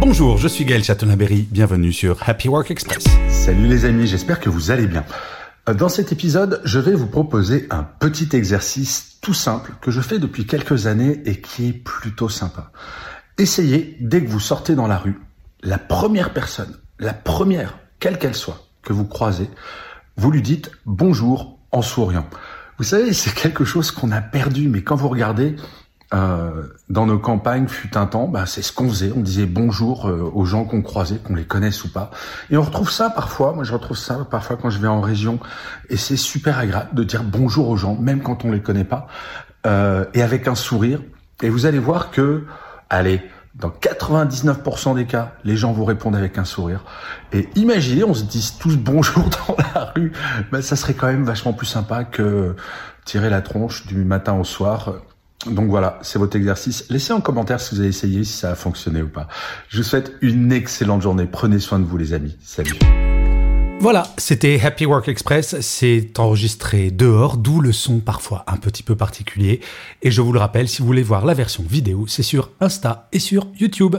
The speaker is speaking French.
Bonjour, je suis Gaël Chatonaberry, bienvenue sur Happy Work Express. Salut les amis, j'espère que vous allez bien. Euh, dans cet épisode, je vais vous proposer un petit exercice tout simple que je fais depuis quelques années et qui est plutôt sympa. Essayez, dès que vous sortez dans la rue, la première personne, la première, quelle qu'elle soit, que vous croisez, vous lui dites bonjour en souriant. Vous savez, c'est quelque chose qu'on a perdu, mais quand vous regardez, euh, dans nos campagnes fut un temps, bah, c'est ce qu'on faisait. On disait bonjour euh, aux gens qu'on croisait, qu'on les connaisse ou pas. Et on retrouve ça parfois. Moi, je retrouve ça parfois quand je vais en région. Et c'est super agréable de dire bonjour aux gens, même quand on les connaît pas, euh, et avec un sourire. Et vous allez voir que, allez, dans 99% des cas, les gens vous répondent avec un sourire. Et imaginez, on se dise tous bonjour dans la rue. Bah, ça serait quand même vachement plus sympa que tirer la tronche du matin au soir donc voilà, c'est votre exercice. Laissez en commentaire si vous avez essayé, si ça a fonctionné ou pas. Je vous souhaite une excellente journée. Prenez soin de vous les amis. Salut. Voilà, c'était Happy Work Express. C'est enregistré dehors, d'où le son parfois un petit peu particulier. Et je vous le rappelle, si vous voulez voir la version vidéo, c'est sur Insta et sur YouTube.